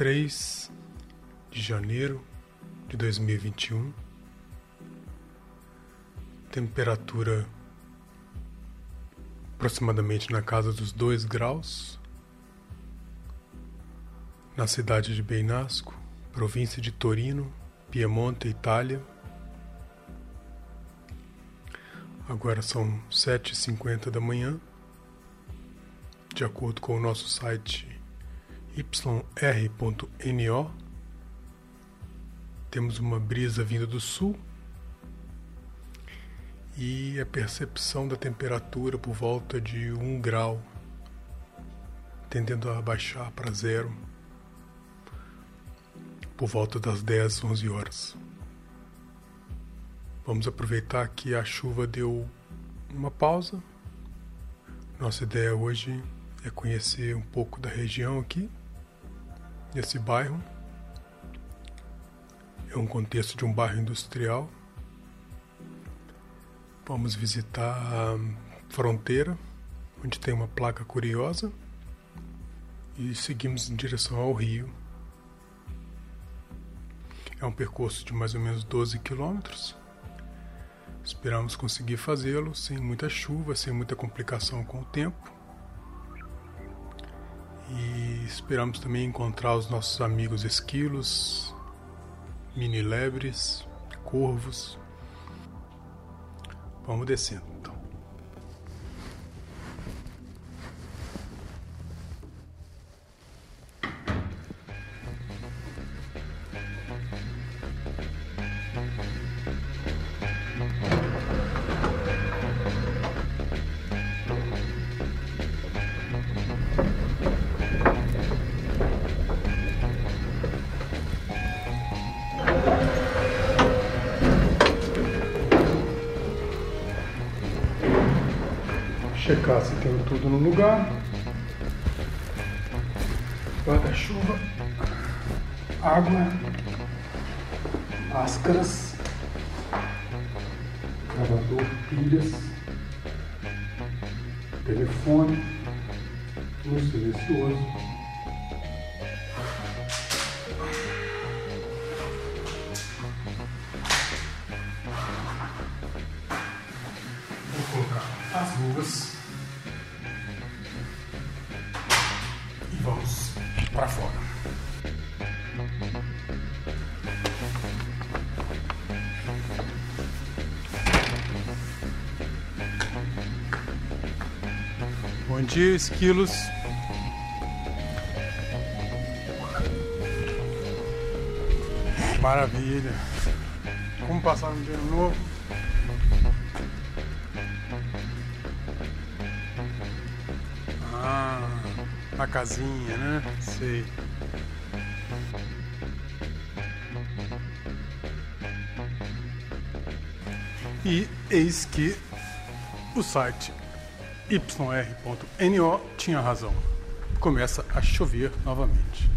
3 de janeiro de 2021. Temperatura aproximadamente na casa dos 2 graus. Na cidade de Beinasco, província de Torino, Piemonte, Itália. Agora são 7h50 da manhã. De acordo com o nosso site yr.no, temos uma brisa vinda do sul e a percepção da temperatura por volta de 1 grau, tendendo a baixar para zero por volta das 10, 11 horas. Vamos aproveitar que a chuva deu uma pausa. Nossa ideia hoje é conhecer um pouco da região aqui esse bairro é um contexto de um bairro industrial. Vamos visitar a fronteira, onde tem uma placa curiosa, e seguimos em direção ao rio. É um percurso de mais ou menos 12 quilômetros. Esperamos conseguir fazê-lo sem muita chuva, sem muita complicação com o tempo. E esperamos também encontrar os nossos amigos esquilos, mini lebres, corvos. Vamos descendo. Checar se tem tudo no lugar. Guarda-chuva, água, máscaras, Dia, esquilos. Maravilha. Como passar um dia novo? a casinha, né? Sei. E eis que o site yr.no tinha razão. Começa a chover novamente.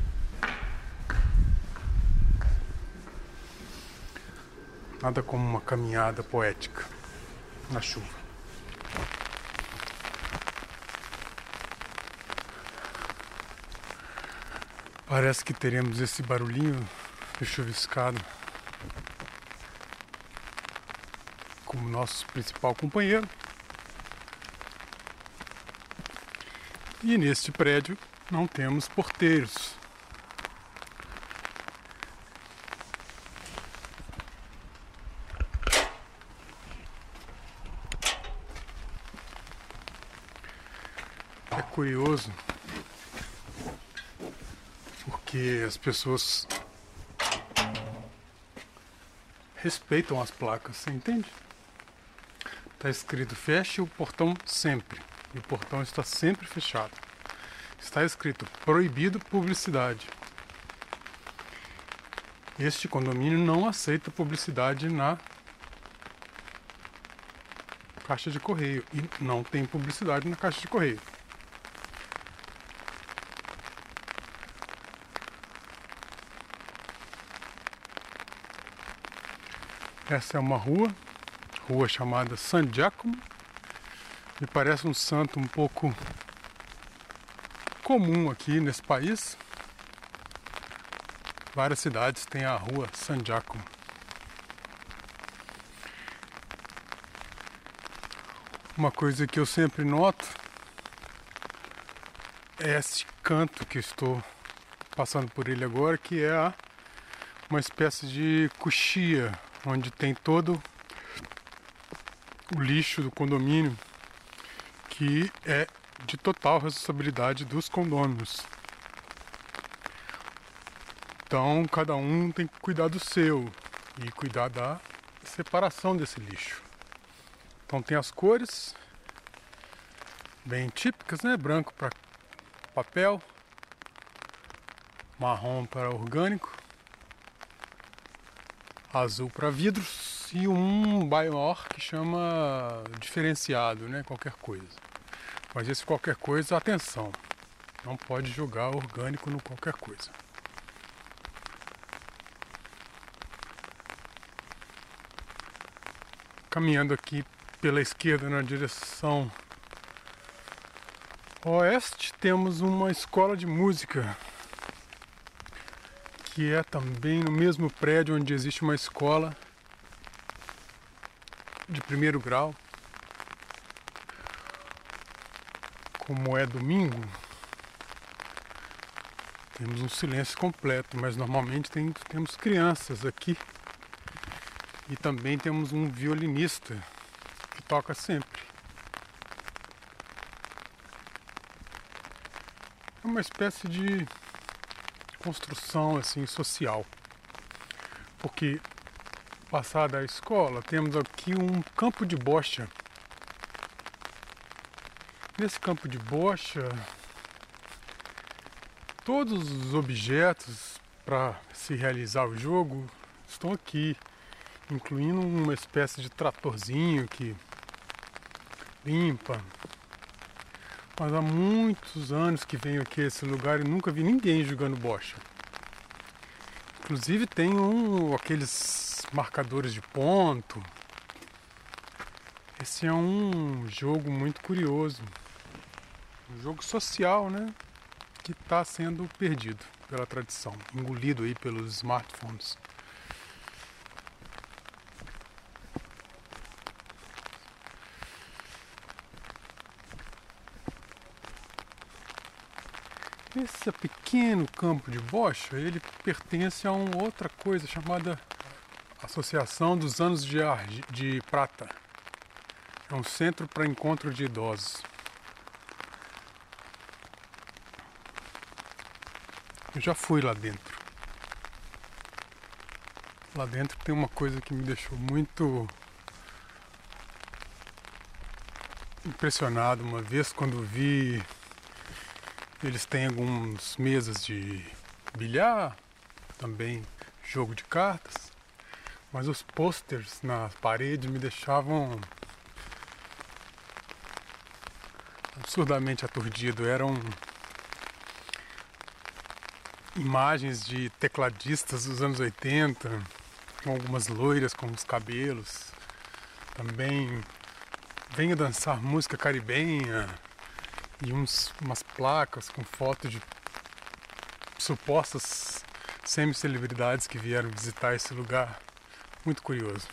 Nada como uma caminhada poética na chuva. Parece que teremos esse barulhinho de chuviscado como nosso principal companheiro. E neste prédio não temos porteiros. É curioso que as pessoas respeitam as placas, você entende? Está escrito feche o portão sempre. E o portão está sempre fechado. Está escrito proibido publicidade. Este condomínio não aceita publicidade na caixa de correio. E não tem publicidade na caixa de correio. Essa é uma rua, rua chamada San Giacomo. Parece um santo um pouco comum aqui nesse país. várias cidades têm a rua San Giacomo. Uma coisa que eu sempre noto é esse canto que estou passando por ele agora, que é uma espécie de coxia, onde tem todo o lixo do condomínio, que é de total responsabilidade dos condôminos. Então cada um tem que cuidar do seu e cuidar da separação desse lixo. Então tem as cores bem típicas, né? Branco para papel, marrom para orgânico, azul para vidros e um maior que chama diferenciado, né? Qualquer coisa. Mas esse qualquer coisa, atenção, não pode jogar orgânico no qualquer coisa. Caminhando aqui pela esquerda na direção oeste, temos uma escola de música que é também no mesmo prédio onde existe uma escola de primeiro grau. Como é domingo, temos um silêncio completo, mas normalmente tem, temos crianças aqui e também temos um violinista que toca sempre. É uma espécie de construção assim social. Porque passada a escola, temos aqui um campo de bocha. Nesse campo de bocha, todos os objetos para se realizar o jogo estão aqui incluindo uma espécie de tratorzinho que limpa. Mas há muitos anos que venho aqui a esse lugar e nunca vi ninguém jogando bocha. Inclusive tem um, aqueles marcadores de ponto. Esse é um jogo muito curioso. Um jogo social, né? Que está sendo perdido pela tradição, engolido aí pelos smartphones. Esse pequeno campo de bocha, ele pertence a uma outra coisa chamada Associação dos Anos de, de Prata. É um centro para encontro de idosos. Eu já fui lá dentro. Lá dentro tem uma coisa que me deixou muito impressionado uma vez quando vi eles têm algumas mesas de bilhar, também jogo de cartas, mas os posters na parede me deixavam absurdamente aturdido. Eram imagens de tecladistas dos anos 80, com algumas loiras com os cabelos. Também venha dançar música caribenha e uns, umas placas com fotos de supostas semi-celebridades que vieram visitar esse lugar. Muito curioso.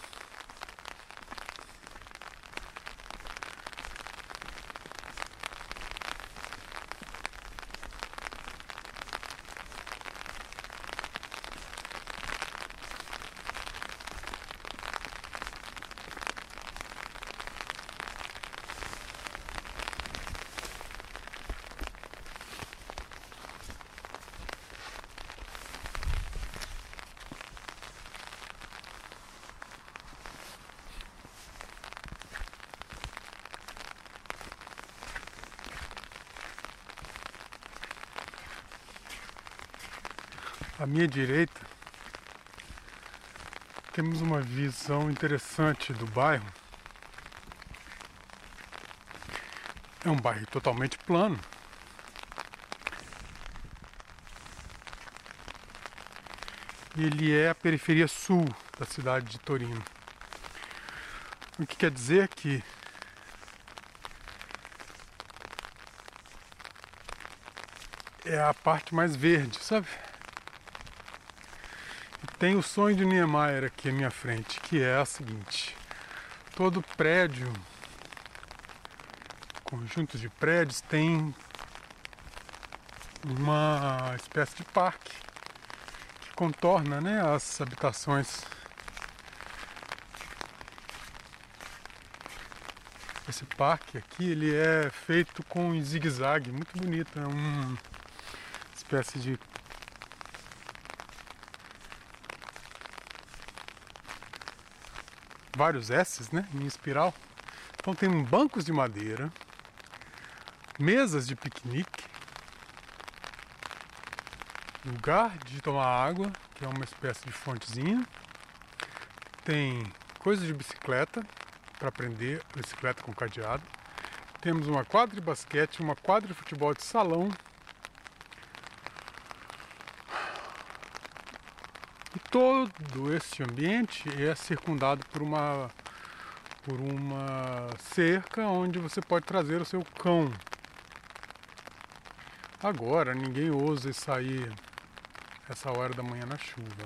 À minha direita temos uma visão interessante do bairro. É um bairro totalmente plano. Ele é a periferia sul da cidade de Torino. O que quer dizer que é a parte mais verde, sabe? Tem o sonho de Niemeyer aqui à minha frente, que é a seguinte: todo prédio, conjunto de prédios, tem uma espécie de parque que contorna né, as habitações. Esse parque aqui ele é feito com zigue-zague, muito bonito, é uma espécie de vários S's, né, em espiral. Então tem bancos de madeira, mesas de piquenique, lugar de tomar água, que é uma espécie de fontezinha. Tem coisas de bicicleta para prender bicicleta com cadeado. Temos uma quadra de basquete, uma quadra de futebol de salão. Todo esse ambiente é circundado por uma por uma cerca onde você pode trazer o seu cão. Agora ninguém ousa sair essa hora da manhã na chuva.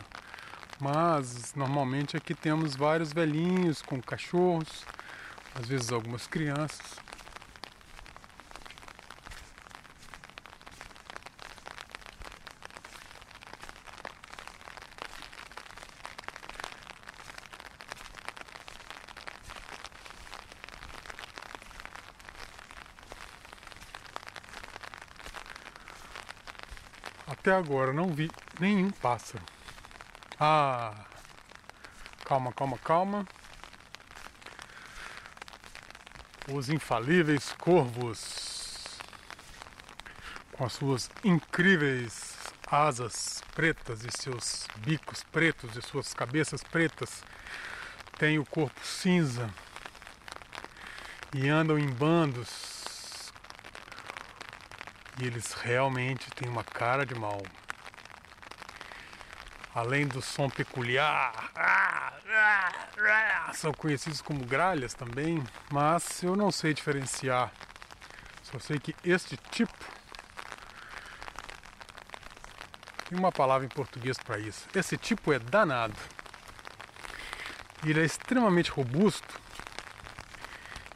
Mas normalmente aqui temos vários velhinhos com cachorros, às vezes algumas crianças. Até agora não vi nenhum pássaro. Ah, calma, calma, calma. Os infalíveis corvos, com as suas incríveis asas pretas e seus bicos pretos e suas cabeças pretas, têm o corpo cinza e andam em bandos e eles realmente têm uma cara de mal. Além do som peculiar, são conhecidos como gralhas também, mas eu não sei diferenciar. Só sei que este tipo tem uma palavra em português para isso. Esse tipo é danado. Ele é extremamente robusto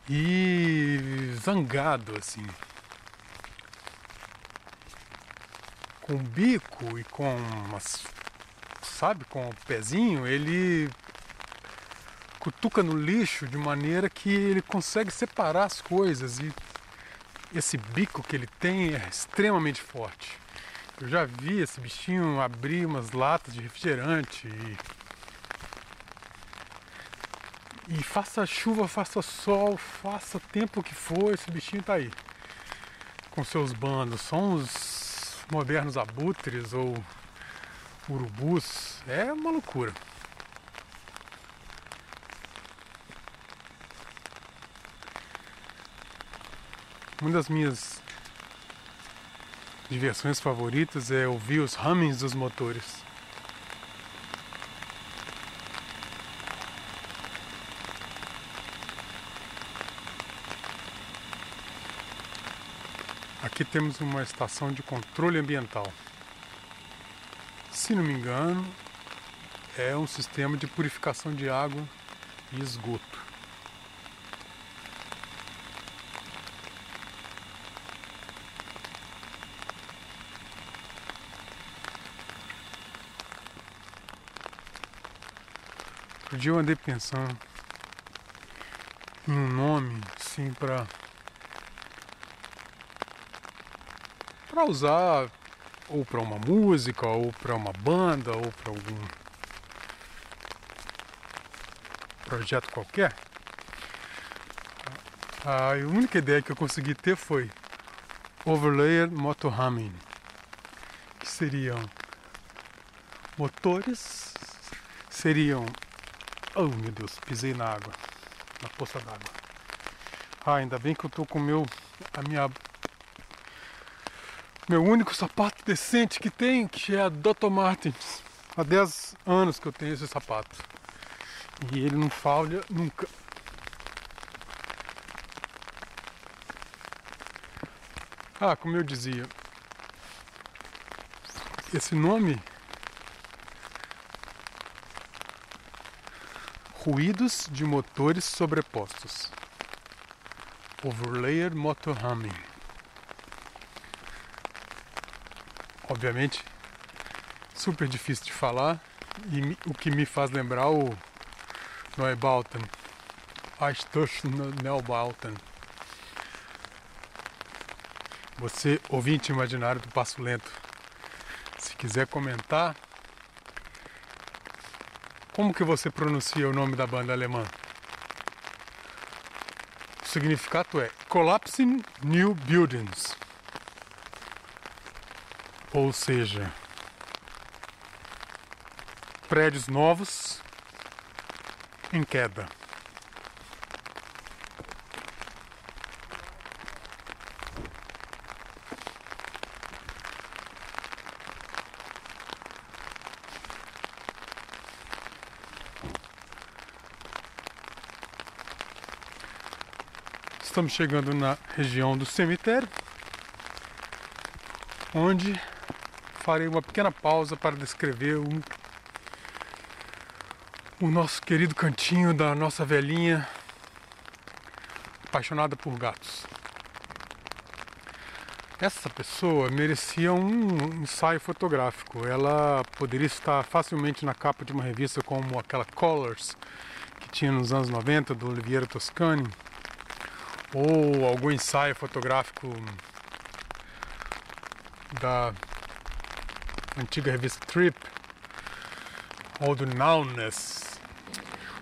e zangado assim. Com o bico e com umas, sabe, com o pezinho, ele cutuca no lixo de maneira que ele consegue separar as coisas e esse bico que ele tem é extremamente forte. Eu já vi esse bichinho abrir umas latas de refrigerante e, e faça chuva, faça sol, faça tempo que for, esse bichinho tá aí com seus bandos. São os modernos abutres ou urubus. É uma loucura. Uma das minhas diversões favoritas é ouvir os hummings dos motores. Aqui temos uma estação de controle ambiental. Se não me engano, é um sistema de purificação de água e esgoto. Outro dia eu andei pensando em um nome assim para para usar ou para uma música, ou para uma banda, ou para algum projeto qualquer. A única ideia que eu consegui ter foi Overlayer Motorhumming, que seriam motores, seriam. Oh meu Deus, pisei na água, na poça d'água. Ah, ainda bem que eu tô com meu, a minha meu único sapato decente que tem, que é a Dr. Martens. Há 10 anos que eu tenho esse sapato. E ele não falha nunca. Ah, como eu dizia, esse nome ruídos de motores sobrepostos. Overlayer motor humming. Obviamente, super difícil de falar e o que me faz lembrar o Neubauten. Eichtuchen Neubauten. Você, ouvinte imaginário do Passo Lento, se quiser comentar, como que você pronuncia o nome da banda alemã? O significado é Collapsing New Buildings. Ou seja, prédios novos em queda. Estamos chegando na região do cemitério, onde farei uma pequena pausa para descrever o, o nosso querido cantinho da nossa velhinha apaixonada por gatos. Essa pessoa merecia um ensaio fotográfico. Ela poderia estar facilmente na capa de uma revista como aquela Colors que tinha nos anos 90 do Oliviero Toscani ou algum ensaio fotográfico da antiga revista Trip ou do Nowness.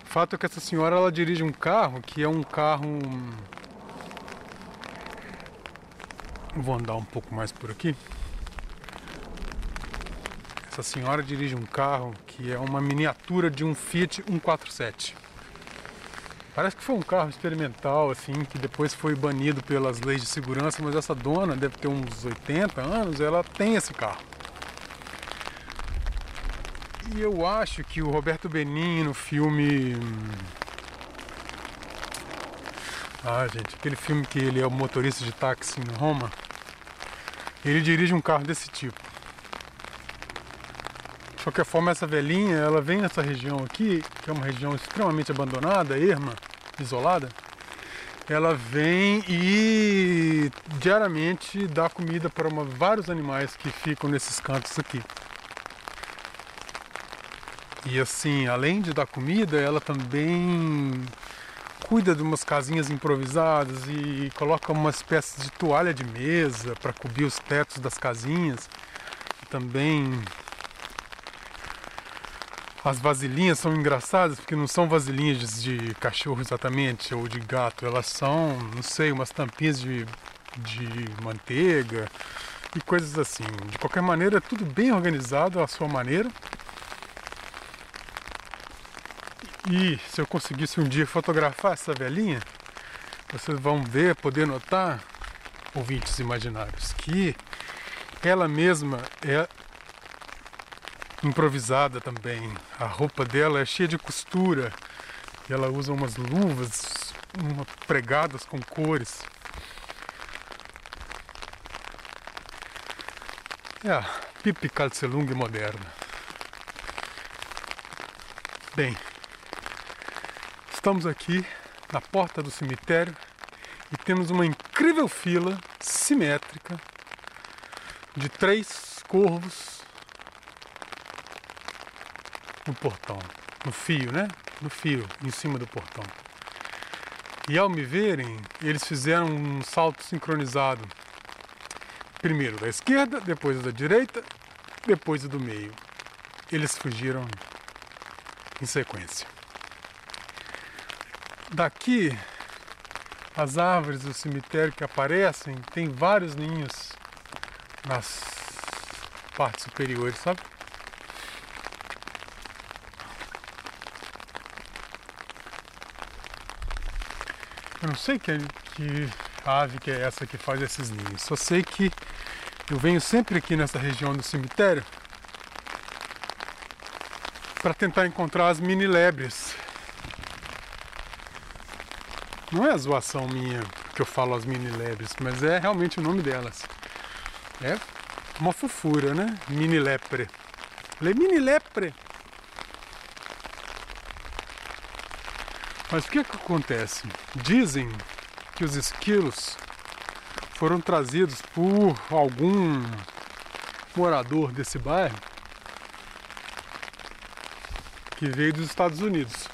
O fato é que essa senhora ela dirige um carro que é um carro. Vou andar um pouco mais por aqui. Essa senhora dirige um carro que é uma miniatura de um Fiat 147. Parece que foi um carro experimental, assim, que depois foi banido pelas leis de segurança, mas essa dona deve ter uns 80 anos, ela tem esse carro. E eu acho que o Roberto Benigni no filme. Ah, gente, aquele filme que ele é o motorista de táxi em Roma, ele dirige um carro desse tipo. De qualquer forma, essa velhinha, ela vem nessa região aqui, que é uma região extremamente abandonada, erma, isolada. Ela vem e diariamente dá comida para uma, vários animais que ficam nesses cantos aqui. E assim, além de dar comida, ela também cuida de umas casinhas improvisadas e coloca uma espécie de toalha de mesa para cobrir os tetos das casinhas. Também as vasilhinhas são engraçadas porque não são vasilhinhas de cachorro exatamente ou de gato, elas são, não sei, umas tampinhas de, de manteiga e coisas assim. De qualquer maneira, é tudo bem organizado à sua maneira. E se eu conseguisse um dia fotografar essa velhinha, vocês vão ver, poder notar, ouvintes imaginários, que ela mesma é improvisada também. A roupa dela é cheia de costura. E ela usa umas luvas uma, pregadas com cores. É a Pipi Calcelung moderna. Bem, estamos aqui na porta do cemitério e temos uma incrível fila simétrica de três corvos no portão, no fio, né? No fio, em cima do portão. E ao me verem, eles fizeram um salto sincronizado. Primeiro da esquerda, depois da direita, depois do meio. Eles fugiram em sequência. Daqui, as árvores do cemitério que aparecem, tem vários ninhos nas partes superiores, sabe? Eu não sei que, que ave que é essa que faz esses ninhos. Só sei que eu venho sempre aqui nessa região do cemitério para tentar encontrar as mini lebres. Não é a zoação minha que eu falo as mini lebres, mas é realmente o nome delas. É uma fofura, né? Mini lepre. Le mini lepre. Mas o que, que acontece? Dizem que os esquilos foram trazidos por algum morador desse bairro que veio dos Estados Unidos.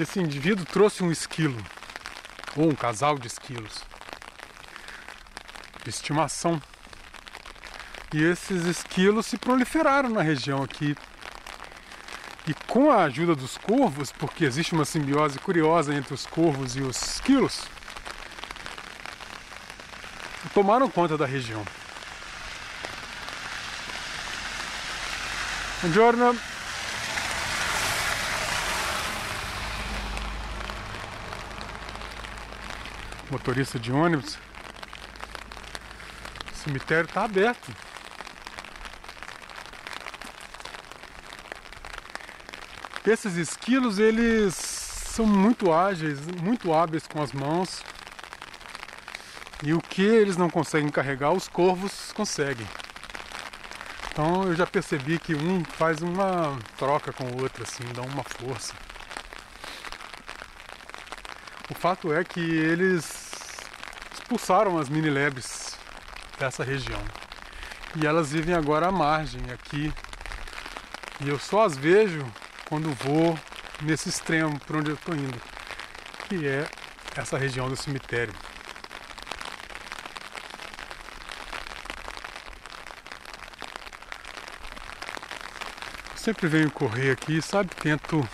Esse indivíduo trouxe um esquilo, ou um casal de esquilos, de estimação. E esses esquilos se proliferaram na região aqui e com a ajuda dos corvos, porque existe uma simbiose curiosa entre os corvos e os esquilos, tomaram conta da região. Buongiorno. Motorista de ônibus. O cemitério está aberto. Esses esquilos, eles são muito ágeis, muito hábeis com as mãos. E o que eles não conseguem carregar, os corvos conseguem. Então eu já percebi que um faz uma troca com o outro, assim, dá uma força. O fato é que eles expulsaram as mini lebres dessa região. E elas vivem agora à margem aqui. E eu só as vejo quando vou nesse extremo para onde eu estou indo, que é essa região do cemitério. Sempre venho correr aqui, sabe? Tento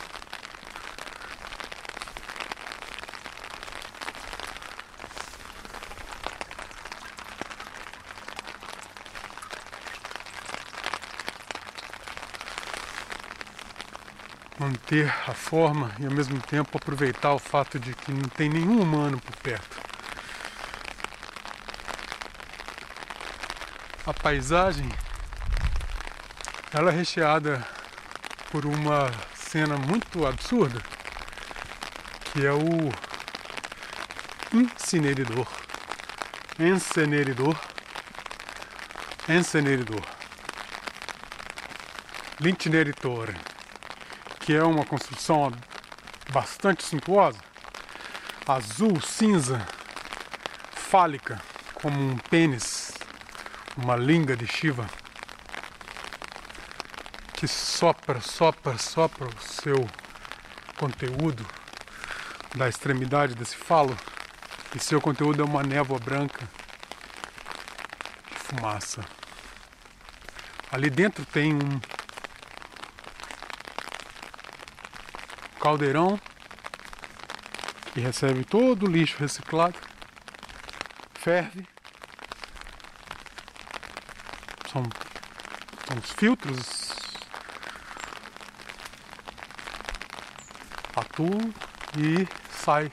manter a forma e ao mesmo tempo aproveitar o fato de que não tem nenhum humano por perto. A paisagem ela é recheada por uma cena muito absurda que é o incinerador. Enceneridor. Enceneridor. L'inceneritore que é uma construção bastante suntuosa, azul, cinza, fálica, como um pênis, uma linga de Shiva, que sopra, sopra, sopra o seu conteúdo da extremidade desse falo, e seu conteúdo é uma névoa branca de fumaça. Ali dentro tem um caldeirão que recebe todo o lixo reciclado, ferve. São, são os filtros atuam e sai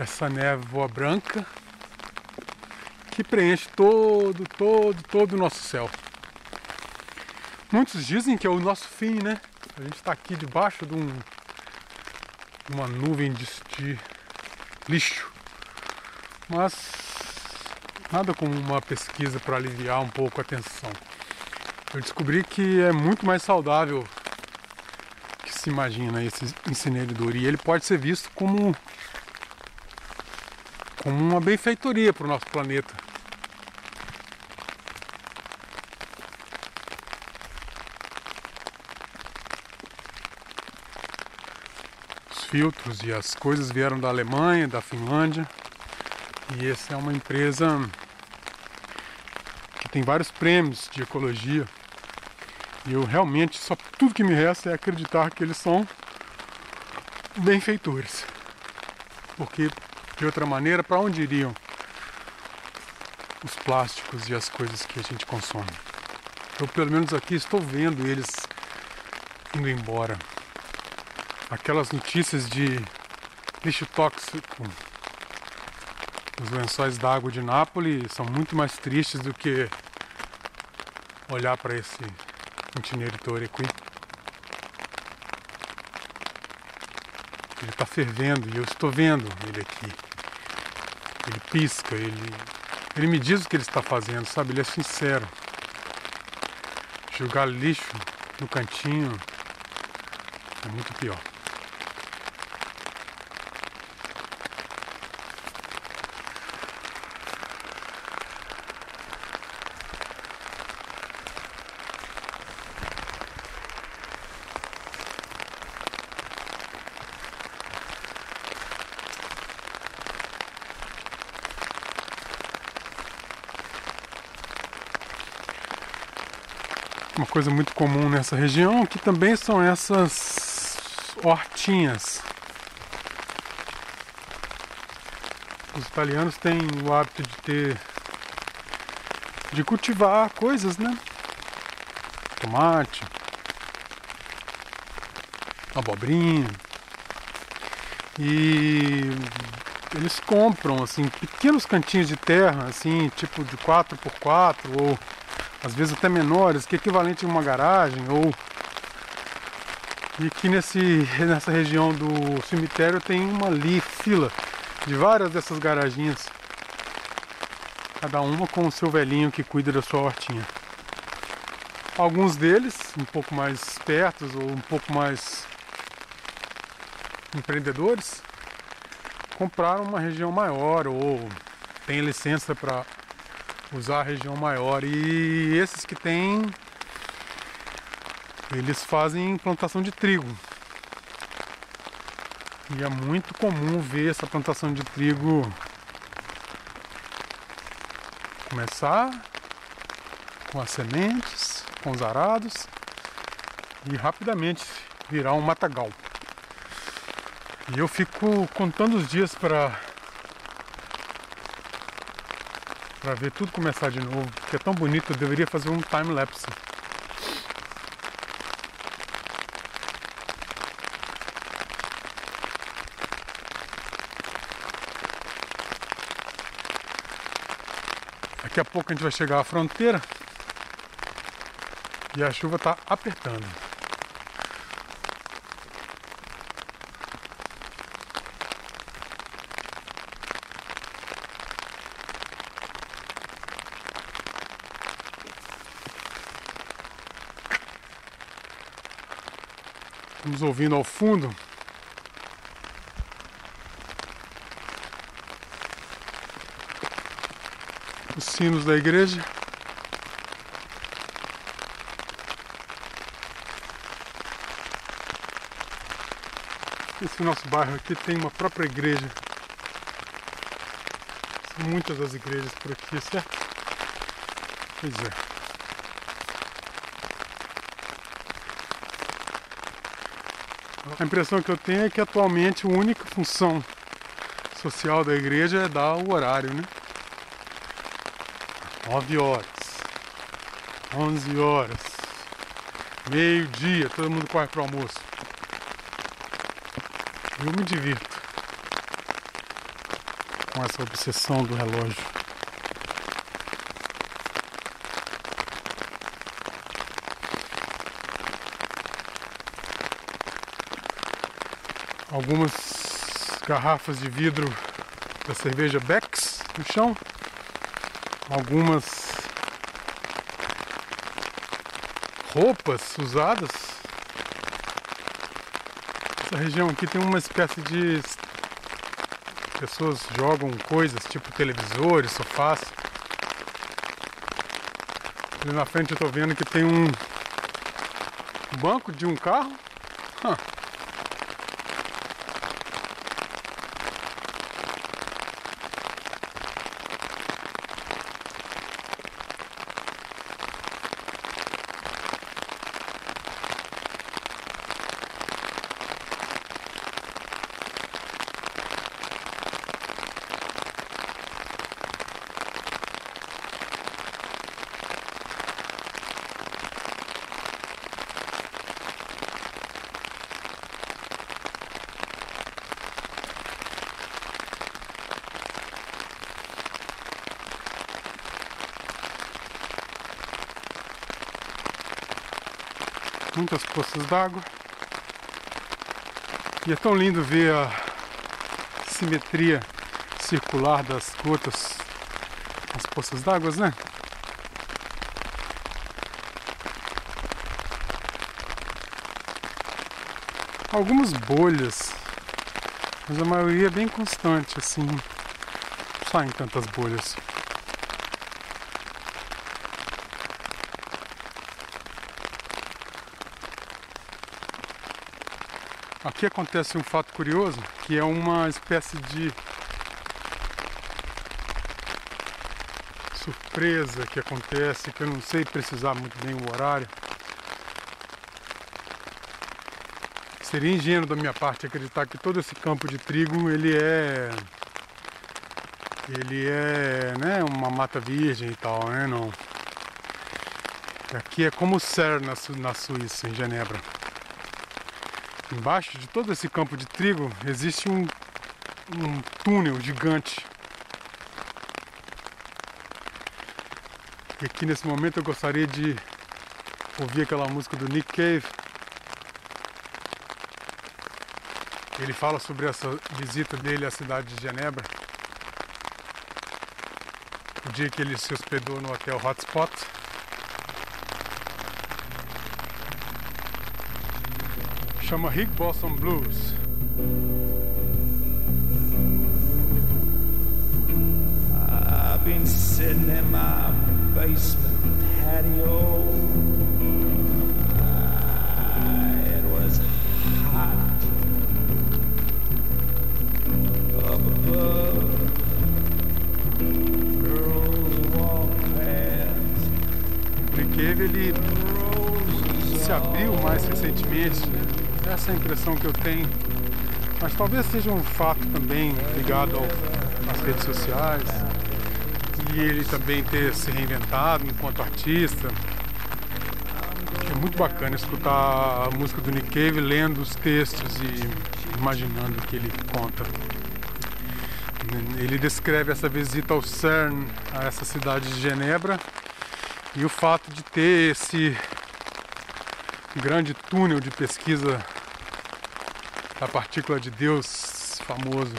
essa névoa branca que preenche todo, todo, todo o nosso céu. Muitos dizem que é o nosso fim, né? A gente está aqui debaixo de um uma nuvem de, de lixo. Mas nada como uma pesquisa para aliviar um pouco a tensão. Eu descobri que é muito mais saudável que se imagina esse incinerador e ele pode ser visto como como uma benfeitoria para o nosso planeta. Filtros e as coisas vieram da Alemanha, da Finlândia. E essa é uma empresa que tem vários prêmios de ecologia. E eu realmente só tudo que me resta é acreditar que eles são benfeitores. Porque de outra maneira, para onde iriam os plásticos e as coisas que a gente consome? Eu pelo menos aqui estou vendo eles indo embora aquelas notícias de lixo tóxico nos lençóis d'água de Nápoles são muito mais tristes do que olhar para esse intineritore aqui. Ele está fervendo e eu estou vendo ele aqui. Ele pisca, ele, ele me diz o que ele está fazendo, sabe? Ele é sincero. Jogar lixo no cantinho é muito pior. Coisa muito comum nessa região, que também são essas hortinhas. Os italianos têm o hábito de ter de cultivar coisas, né? Tomate, abobrinha. E eles compram assim pequenos cantinhos de terra, assim, tipo de 4x4 ou às vezes até menores, que é equivalente a uma garagem ou e aqui nesse, nessa região do cemitério tem uma ali fila de várias dessas garaginhas. Cada uma com o seu velhinho que cuida da sua hortinha. Alguns deles, um pouco mais espertos ou um pouco mais empreendedores, compraram uma região maior ou tem licença para usar a região maior. E esses que têm, eles fazem plantação de trigo. E é muito comum ver essa plantação de trigo começar com as sementes, com os arados e rapidamente virar um matagal. E eu fico contando os dias para para ver tudo começar de novo, porque é tão bonito, eu deveria fazer um time lapse. Daqui a pouco a gente vai chegar à fronteira e a chuva está apertando. Ouvindo ao fundo os sinos da igreja. Esse nosso bairro aqui tem uma própria igreja. São muitas as igrejas por aqui, certo? Pois é. A impressão que eu tenho é que atualmente a única função social da igreja é dar o horário, né? 9 horas, 11 horas, meio-dia, todo mundo corre para o almoço. Eu me divirto com essa obsessão do relógio. Algumas garrafas de vidro da cerveja Beck's no chão, algumas roupas usadas. Essa região aqui tem uma espécie de pessoas jogam coisas tipo televisores, sofás. Ali na frente eu estou vendo que tem um banco de um carro. Huh. Muitas poças d'água. E é tão lindo ver a simetria circular das gotas nas poças d'água, né? Algumas bolhas, mas a maioria é bem constante, assim, não saem tantas bolhas. Aqui acontece um fato curioso, que é uma espécie de surpresa que acontece, que eu não sei precisar muito bem o horário. Seria ingênuo da minha parte acreditar que todo esse campo de trigo ele é ele é, né, uma mata virgem e tal, né, não. Aqui é como o Ser na, Su na Suíça, em Genebra. Embaixo de todo esse campo de trigo existe um, um túnel gigante. E aqui nesse momento eu gostaria de ouvir aquela música do Nick Cave. Ele fala sobre essa visita dele à cidade de Genebra. O dia que ele se hospedou no hotel Hotspot. Chama Rick Blossom Blues. I've been sitting in my basement patio. Ah, it was hot up above. Girls walk past. Cave ele se abriu mais recentemente. Essa é a impressão que eu tenho. Mas talvez seja um fato também ligado ao, às redes sociais. E ele também ter se reinventado enquanto artista. É muito bacana escutar a música do Nick Cave lendo os textos e imaginando o que ele conta. Ele descreve essa visita ao CERN, a essa cidade de Genebra, e o fato de ter esse grande túnel de pesquisa da partícula de Deus famoso,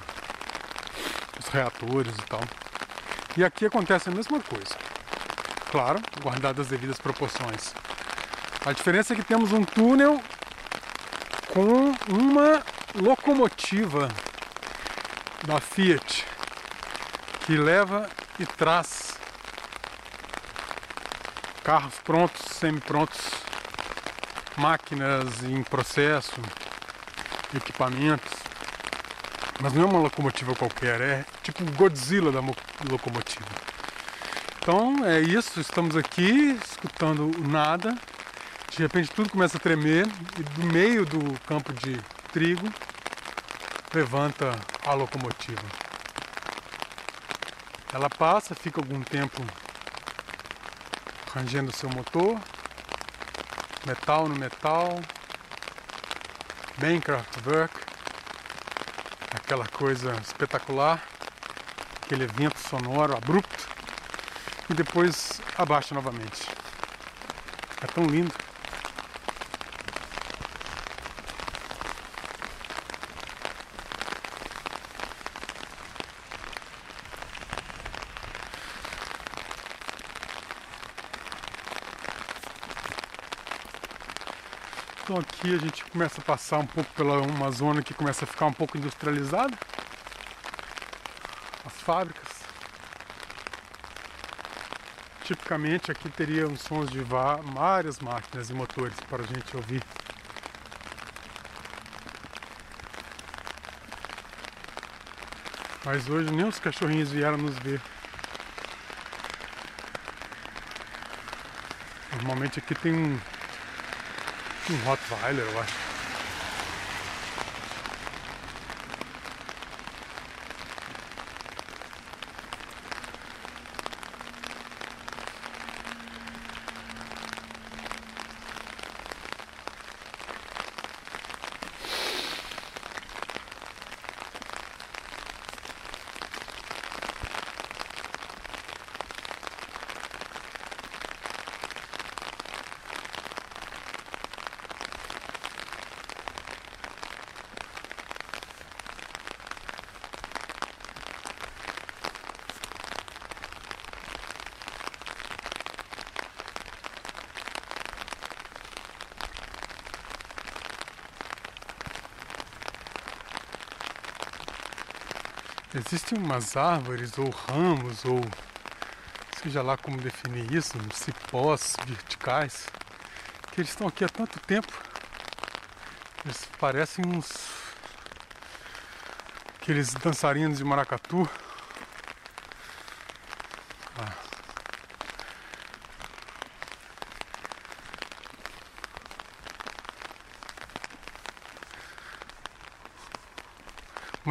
os reatores e tal. E aqui acontece a mesma coisa. Claro, guardadas as devidas proporções. A diferença é que temos um túnel com uma locomotiva da Fiat que leva e traz carros prontos, semi-prontos, máquinas em processo, equipamentos. Mas não é uma locomotiva qualquer, é tipo Godzilla da mo- locomotiva. Então é isso, estamos aqui escutando o nada. De repente tudo começa a tremer e do meio do campo de trigo levanta a locomotiva. Ela passa, fica algum tempo rangendo seu motor, metal no metal, bem Kraftwerk, aquela coisa espetacular, aquele vento sonoro abrupto e depois abaixa novamente. É tão lindo. Então aqui a gente começa a passar um pouco pela uma zona que começa a ficar um pouco industrializada. As fábricas. Tipicamente aqui teriam sons de várias máquinas e motores para a gente ouvir. Mas hoje nem os cachorrinhos vieram nos ver. Normalmente aqui tem um, um Rottweiler, eu acho. Existem umas árvores ou ramos ou seja lá como definir isso, cipós verticais, que eles estão aqui há tanto tempo. Eles parecem uns aqueles dançarinos de maracatu.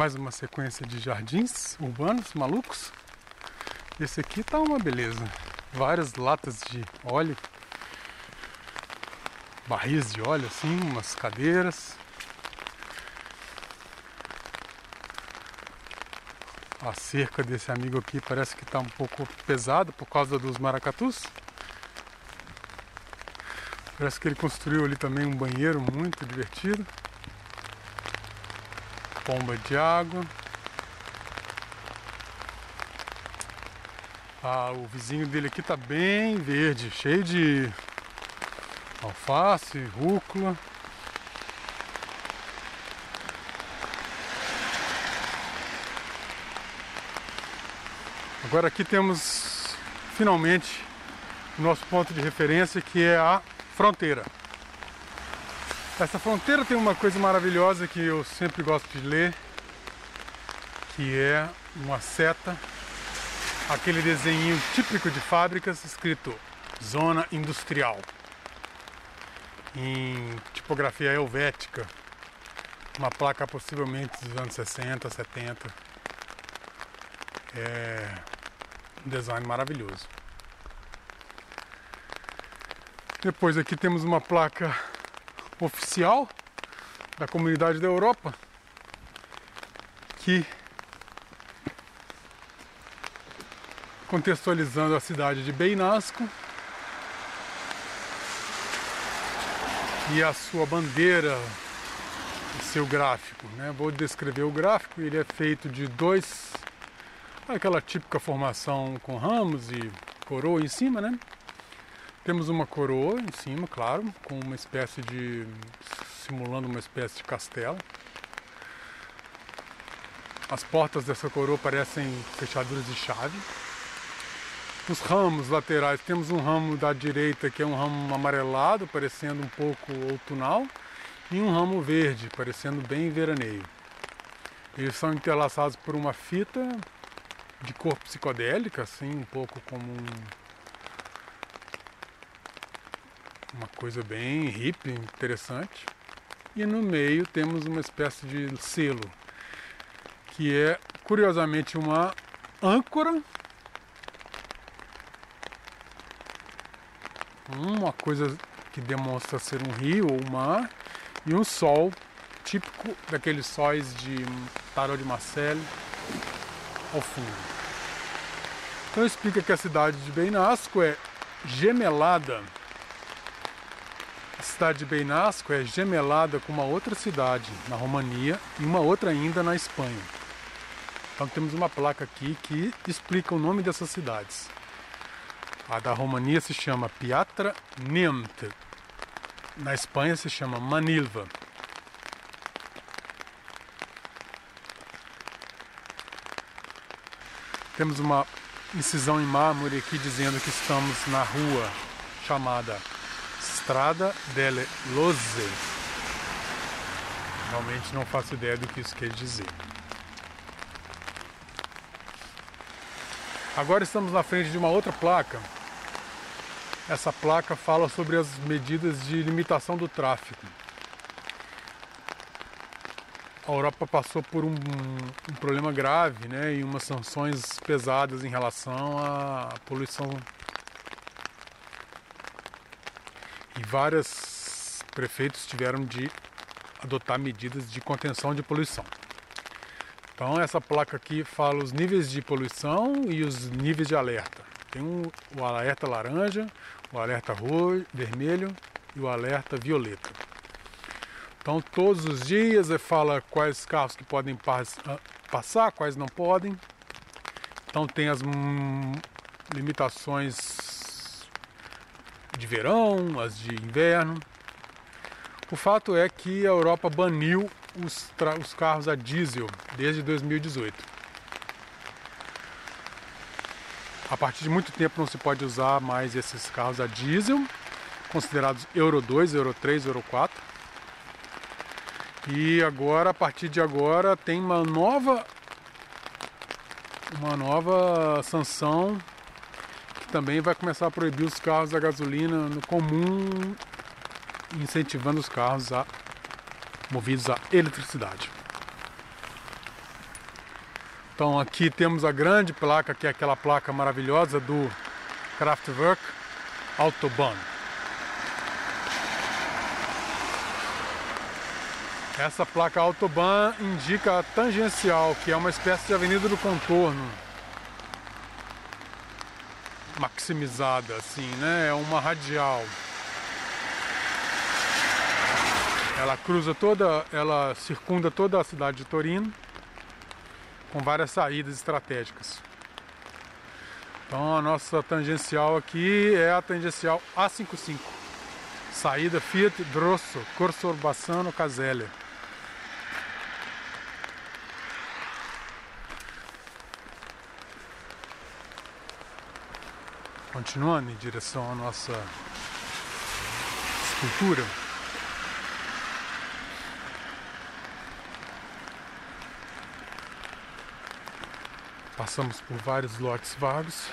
Mais uma sequência de jardins urbanos malucos. Esse aqui tá uma beleza. Várias latas de óleo. Barris de óleo assim, umas cadeiras. A cerca desse amigo aqui parece que está um pouco pesada por causa dos maracatus. Parece que ele construiu ali também um banheiro muito divertido. Pomba de água. Ah, o vizinho dele aqui tá bem verde, cheio de alface, rúcula. Agora aqui temos finalmente o nosso ponto de referência que é a fronteira. Essa fronteira tem uma coisa maravilhosa que eu sempre gosto de ler, que é uma seta, aquele desenho típico de fábricas escrito Zona Industrial, em tipografia helvética, uma placa possivelmente dos anos 60, 70. É um design maravilhoso. Depois aqui temos uma placa oficial da comunidade da Europa que contextualizando a cidade de Beinasco e a sua bandeira e seu gráfico. Né? Vou descrever o gráfico, ele é feito de dois, aquela típica formação com ramos e coroa em cima, né? Temos uma coroa em cima, claro, com uma espécie de. simulando uma espécie de castelo. As portas dessa coroa parecem fechaduras de chave. Os ramos laterais, temos um ramo da direita que é um ramo amarelado, parecendo um pouco outonal, e um ramo verde, parecendo bem veraneio. Eles são entrelaçados por uma fita de cor psicodélica, assim, um pouco como um uma coisa bem hippie, interessante. E no meio temos uma espécie de selo, que é curiosamente uma âncora, uma coisa que demonstra ser um rio ou um mar, e um sol típico daqueles sóis de tarot de Marcel ao fundo. Então explica que a cidade de Beinasco é gemelada cidade de Beinasco é gemelada com uma outra cidade na Romania e uma outra ainda na Espanha. Então temos uma placa aqui que explica o nome dessas cidades. A da Romania se chama Piatra Neamț. Na Espanha se chama Manilva. Temos uma incisão em mármore aqui dizendo que estamos na rua chamada Strada delle Lozze. Realmente não faço ideia do que isso quer dizer. Agora estamos na frente de uma outra placa. Essa placa fala sobre as medidas de limitação do tráfego. A Europa passou por um, um problema grave né, e umas sanções pesadas em relação à poluição e vários prefeitos tiveram de adotar medidas de contenção de poluição. Então essa placa aqui fala os níveis de poluição e os níveis de alerta. Tem um, o alerta laranja, o alerta vermelho e o alerta violeta. Então todos os dias fala quais carros que podem ah, passar, quais não podem. Então tem as hum, limitações de verão, as de inverno. O fato é que a Europa baniu os, os carros a diesel desde 2018. A partir de muito tempo não se pode usar mais esses carros a diesel, considerados Euro 2, Euro 3, Euro 4. E agora, a partir de agora, tem uma nova uma nova sanção também vai começar a proibir os carros a gasolina no comum, incentivando os carros a, movidos a eletricidade. Então aqui temos a grande placa, que é aquela placa maravilhosa do Kraftwerk Autobahn. Essa placa Autobahn indica a tangencial, que é uma espécie de avenida do contorno. Maximizada assim, né? É uma radial. Ela cruza toda, ela circunda toda a cidade de Torino com várias saídas estratégicas. Então a nossa tangencial aqui é a tangencial A55. Saída Fiat Drosso, Corso Urbano Caselle. Continuando em direção à nossa escultura. Passamos por vários lotes vagos.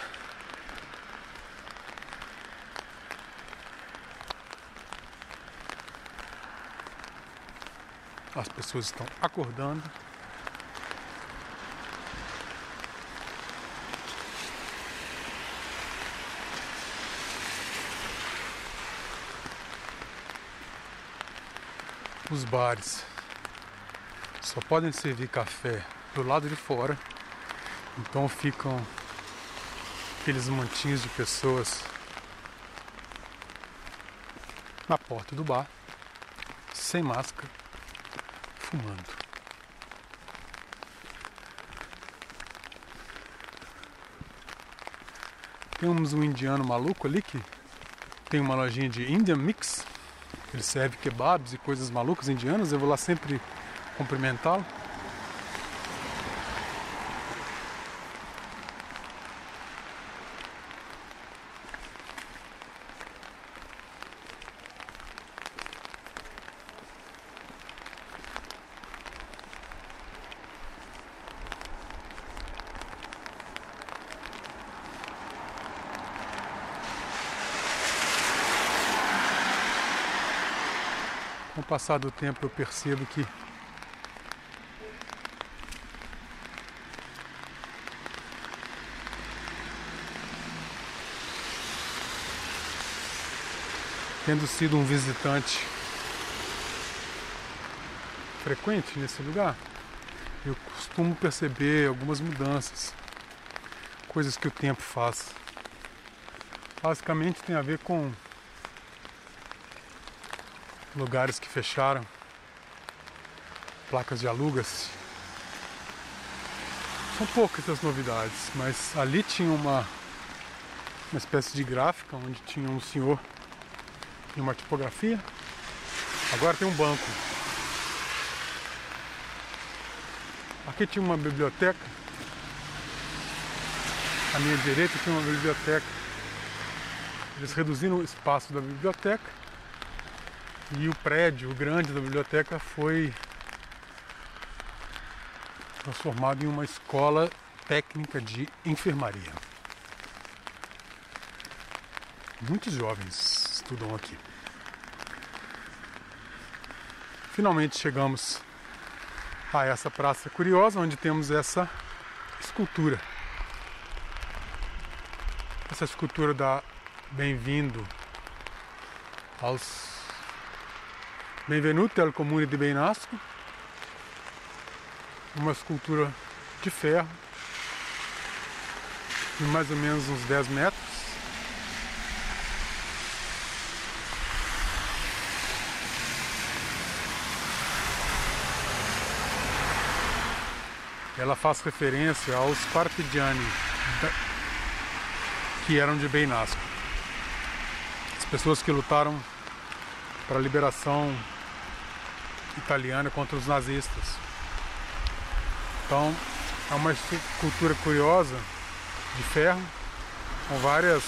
As pessoas estão acordando. Os bares só podem servir café do lado de fora então ficam aqueles montinhos de pessoas na porta do bar, sem máscara, fumando. Temos um indiano maluco ali que tem uma lojinha de Indian Mix. Ele serve kebabs e coisas malucas indianas. Eu vou lá sempre cumprimentá-lo. Passar do tempo eu percebo que tendo sido um visitante frequente nesse lugar, eu costumo perceber algumas mudanças, coisas que o tempo faz. Basicamente tem a ver com lugares que fecharam, placas de alugas. São poucas as novidades, mas ali tinha uma, uma espécie de gráfica onde tinha um senhor e uma tipografia. Agora tem um banco. Aqui tinha uma biblioteca. À minha direita tinha uma biblioteca. Eles reduziram o espaço da biblioteca e o prédio grande da biblioteca foi transformado em uma escola técnica de enfermaria. Muitos jovens estudam aqui. Finalmente chegamos a essa praça curiosa onde temos essa escultura. Essa escultura dá bem-vindo aos Benvenuti al Comune di Beinasco. Uma escultura de ferro de mais ou menos uns 10 metros. Ela faz referência aos partigiani que eram de Beinasco. As pessoas que lutaram para a liberação italiana contra os nazistas. Então é uma escultura curiosa de ferro com várias.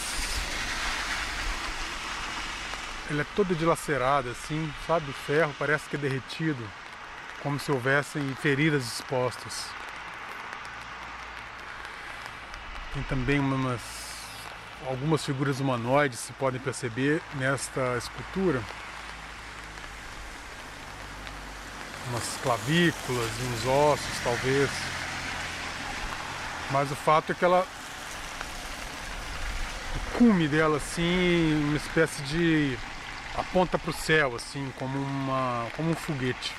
Ela é toda dilacerada assim, sabe? O ferro parece que é derretido, como se houvessem feridas expostas. Tem também umas, algumas figuras humanoides se podem perceber nesta escultura. Umas clavículas e uns ossos, talvez. Mas o fato é que ela. O cume dela, assim, uma espécie de. aponta para o céu, assim, como, uma, como um foguete.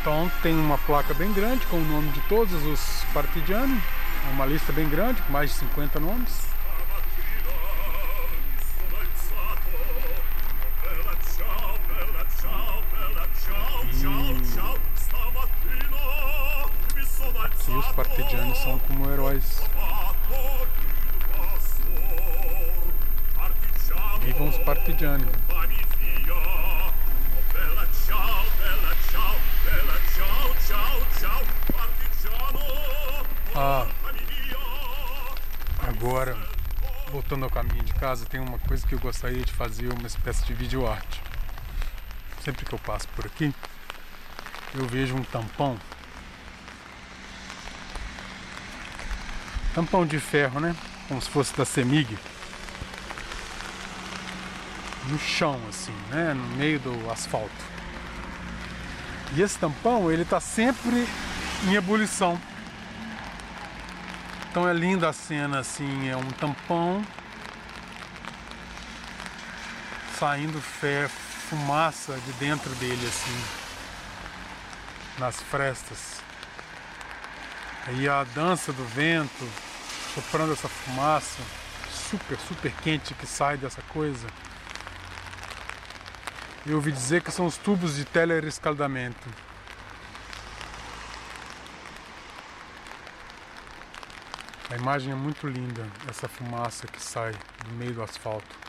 Então tem uma placa bem grande com o nome de todos os partigiani, uma lista bem grande, com mais de 50 nomes. Os partigianos são como heróis. Vivam os partigiani. Ah, agora, voltando ao caminho de casa, tem uma coisa que eu gostaria de fazer, uma espécie de vídeo arte. Sempre que eu passo por aqui, eu vejo um tampão. Tampão de ferro, né? Como se fosse da Semig. No chão, assim, né? No meio do asfalto. E esse tampão, ele tá sempre em ebulição. Então é linda a cena, assim, é um tampão saindo fé, fumaça de dentro dele, assim, nas frestas. Aí a dança do vento, soprando essa fumaça super, super quente que sai dessa coisa. Eu ouvi dizer que são os tubos de telerescaldamento. A imagem é muito linda, essa fumaça que sai do meio do asfalto.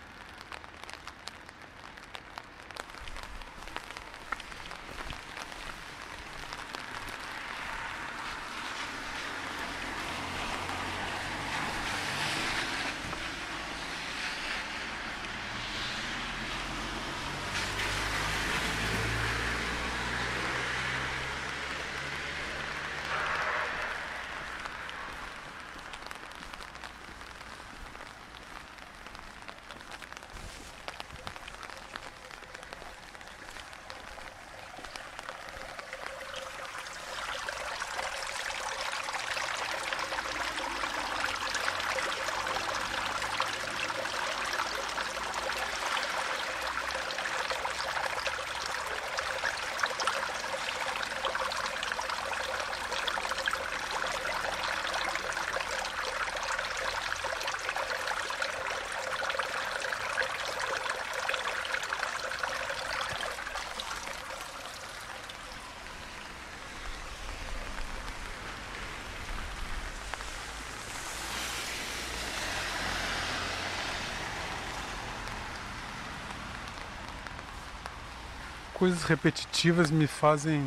Coisas repetitivas me fazem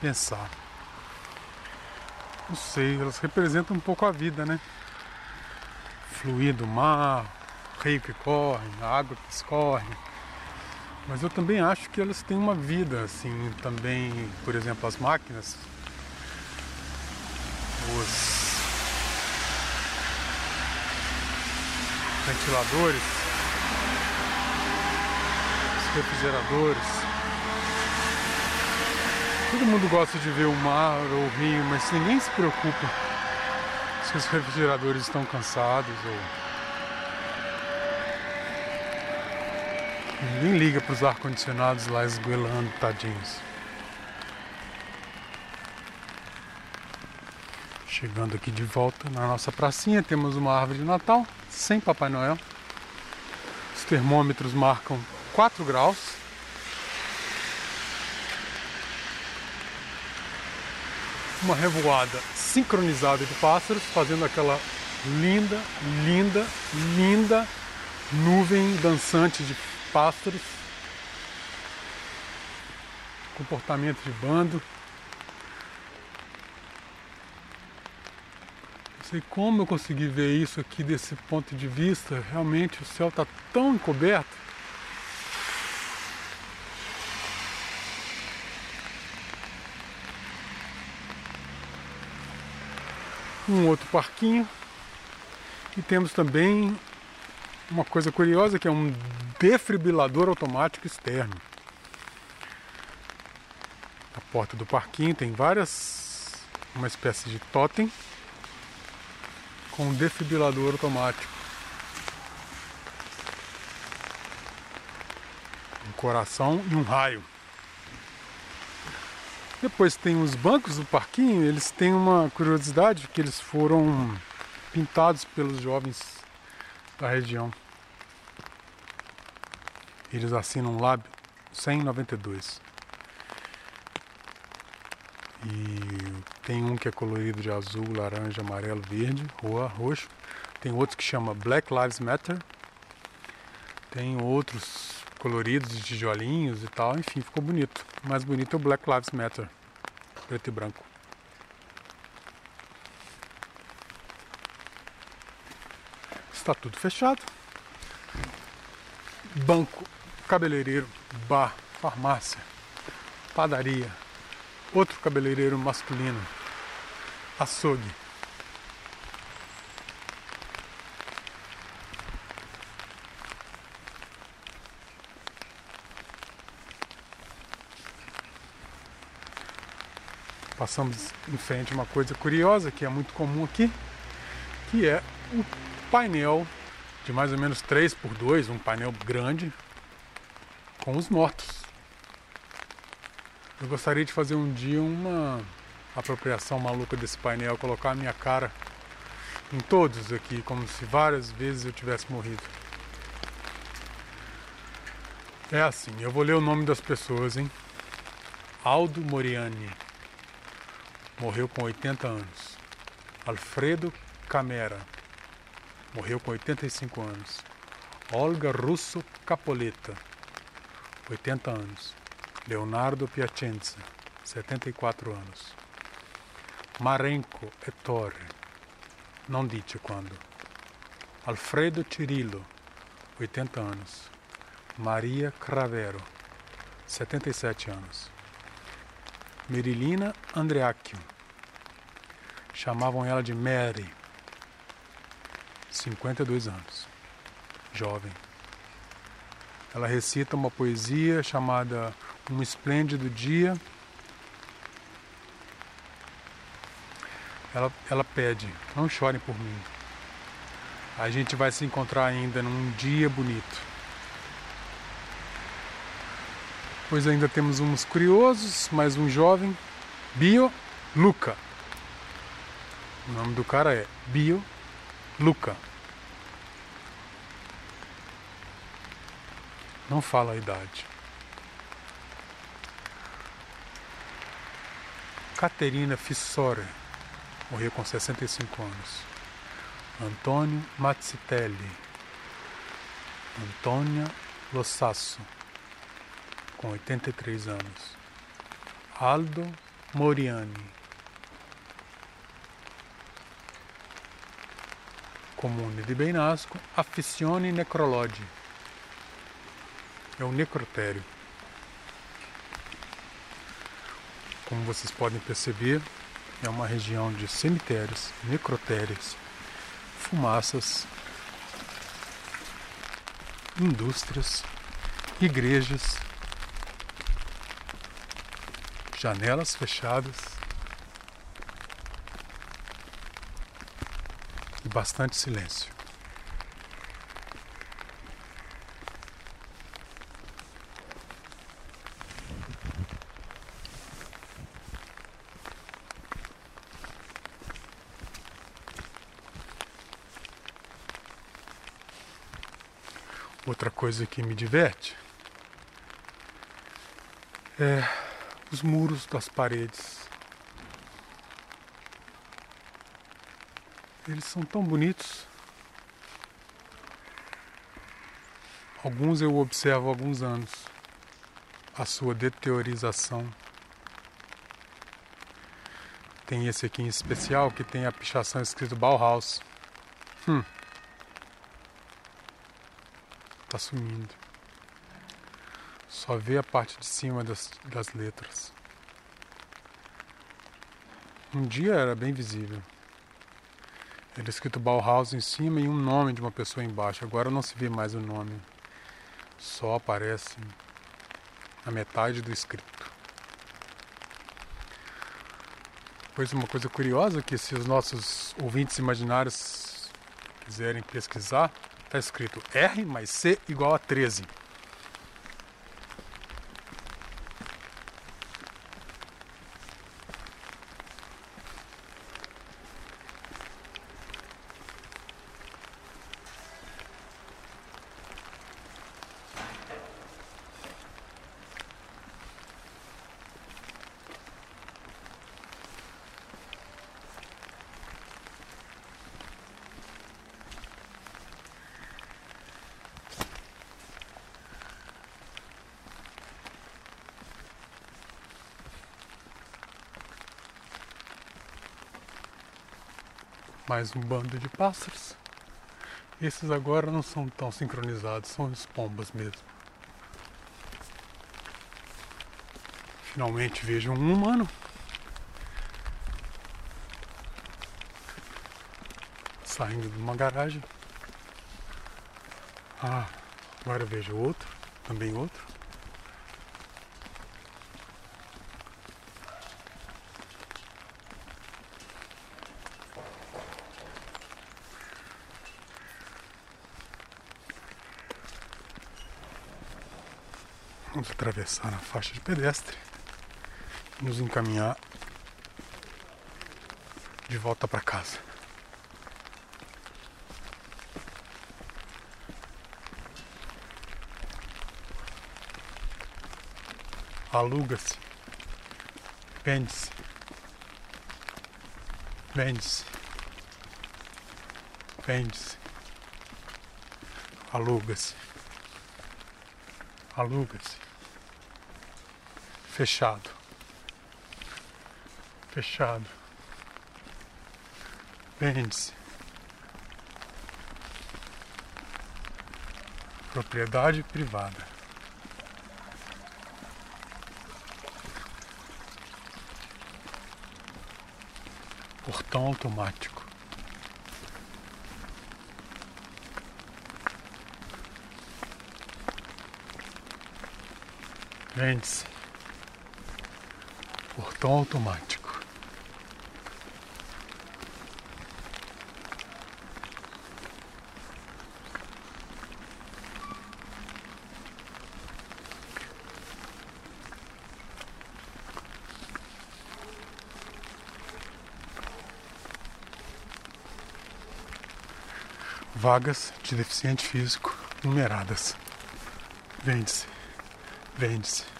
pensar. Não sei, elas representam um pouco a vida, né? Fluir do mar, rio que corre, água que escorre. Mas eu também acho que elas têm uma vida, assim, também, por exemplo, as máquinas, os ventiladores, refrigeradores. Todo mundo gosta de ver o mar ou o rio, mas ninguém se preocupa se os refrigeradores estão cansados ou. Ninguém liga para os ar-condicionados lá esgoelando, tadinhos. Chegando aqui de volta na nossa pracinha, temos uma árvore de Natal sem Papai Noel. Os termômetros marcam 4 graus. uma revoada sincronizada de pássaros, fazendo aquela linda, linda, linda nuvem dançante de pássaros. Comportamento de bando. Não sei como eu consegui ver isso aqui desse ponto de vista. Realmente o céu está tão encoberto um outro parquinho e temos também uma coisa curiosa que é um defibrilador automático externo. A porta do parquinho tem várias uma espécie de totem com um defibrilador automático. Um coração e um raio. Depois tem os bancos do parquinho, eles têm uma curiosidade que eles foram pintados pelos jovens da região. Eles assinam Lab 192. E tem um que é colorido de azul, laranja, amarelo, verde, rua, roxo. Tem outros que chama Black Lives Matter. Tem outros coloridos de tijolinhos e tal. Enfim, ficou bonito. Mais bonito é o Black Lives Matter, preto e branco. Está tudo fechado. Banco, cabeleireiro, bar, farmácia, padaria, outro cabeleireiro masculino, açougue. Passamos em frente a uma coisa curiosa que é muito comum aqui, que é o painel de mais ou menos 3 por 2, um painel grande com os mortos. Eu gostaria de fazer um dia uma apropriação maluca desse painel, colocar a minha cara em todos aqui, como se várias vezes eu tivesse morrido. É assim, eu vou ler o nome das pessoas, hein? Aldo Moriani, morreu com 80 anos. Alfredo Camera, morreu com 85 anos. Olga Russo Capoleta, 80 anos. Leonardo Piacenza, 74 anos. Marenco Ettore, não dite quando. Alfredo Cirillo, 80 anos. Maria Cravero, 77 anos. Merilina Andreacchio, chamavam ela de Mary, 52 anos, jovem. Ela recita uma poesia chamada Um Esplêndido Dia. Ela, ela pede: Não chorem por mim. A gente vai se encontrar ainda num dia bonito. Pois ainda temos uns curiosos, mais um jovem, Bio Luca. O nome do cara é Bio Luca. Não fala a idade. Caterina Fissore, morreu com 65 anos. Antônio Mazzitelli. Antônia Lossasso, com 83 anos. Aldo Moriani. Comune di Beinasco, Affissioni Necrologi. É um necrotério. Como vocês podem perceber, é uma região de cemitérios, necrotérios, fumaças, indústrias, igrejas, janelas fechadas e bastante silêncio. Outra coisa que me diverte é os muros das paredes. Eles são tão bonitos. Alguns eu observo há alguns anos. A sua deteriorização. Tem esse aqui em especial que tem a pichação escrito Bauhaus. Hum. Tá sumindo. Só vê a parte de cima das, das letras. Um dia era bem visível. Era escrito Bauhaus em cima e um nome de uma pessoa embaixo. Agora não se vê mais o nome. Só aparece a metade do escrito. Depois uma coisa curiosa que se os nossos ouvintes imaginários quiserem pesquisar, está escrito R mais C igual a 13. Mais um bando de pássaros. Esses agora não são tão sincronizados, são os pombas mesmo. Finalmente vejo um humano. Saindo de uma garagem. Ah, agora vejo outro, também outro. Atravessar a faixa de pedestre nos encaminhar de volta para casa. Aluga-se, vende-se, vende-se, vende-se, aluga-se. Aluga-se. Fechado. Fechado. Vende-se. Propriedade privada. Portão automático. Vende-se. Portão automático. Vagas de deficiente físico numeradas. Vende-se. Vende-se.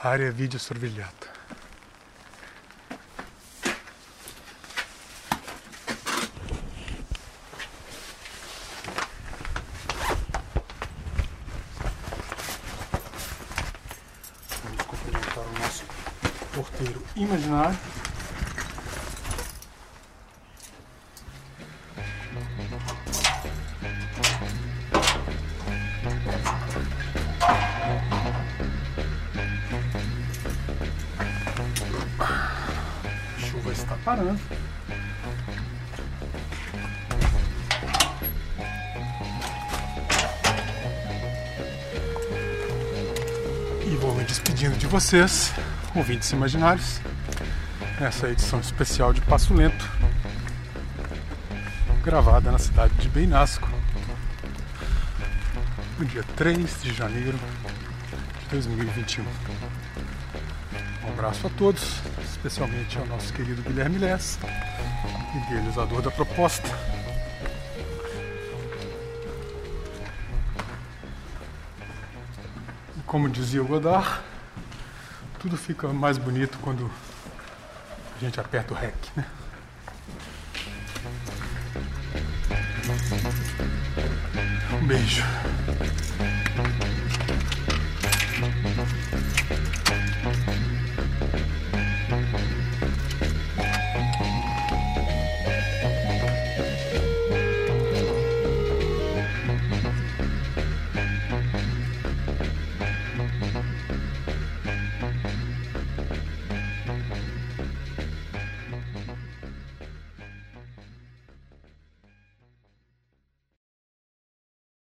Área vídeo sorvilhata. Vamos cumprimentar o nosso porteiro imaginário. Vocês, ouvintes imaginários, nessa edição especial de Passo Lento, gravada na cidade de Beinasco, no dia 3 de janeiro de 2021. Um abraço a todos, especialmente ao nosso querido Guilherme Lessa, idealizador da proposta. E como dizia o Godard, tudo fica mais bonito quando a gente aperta o REC, né? Um beijo.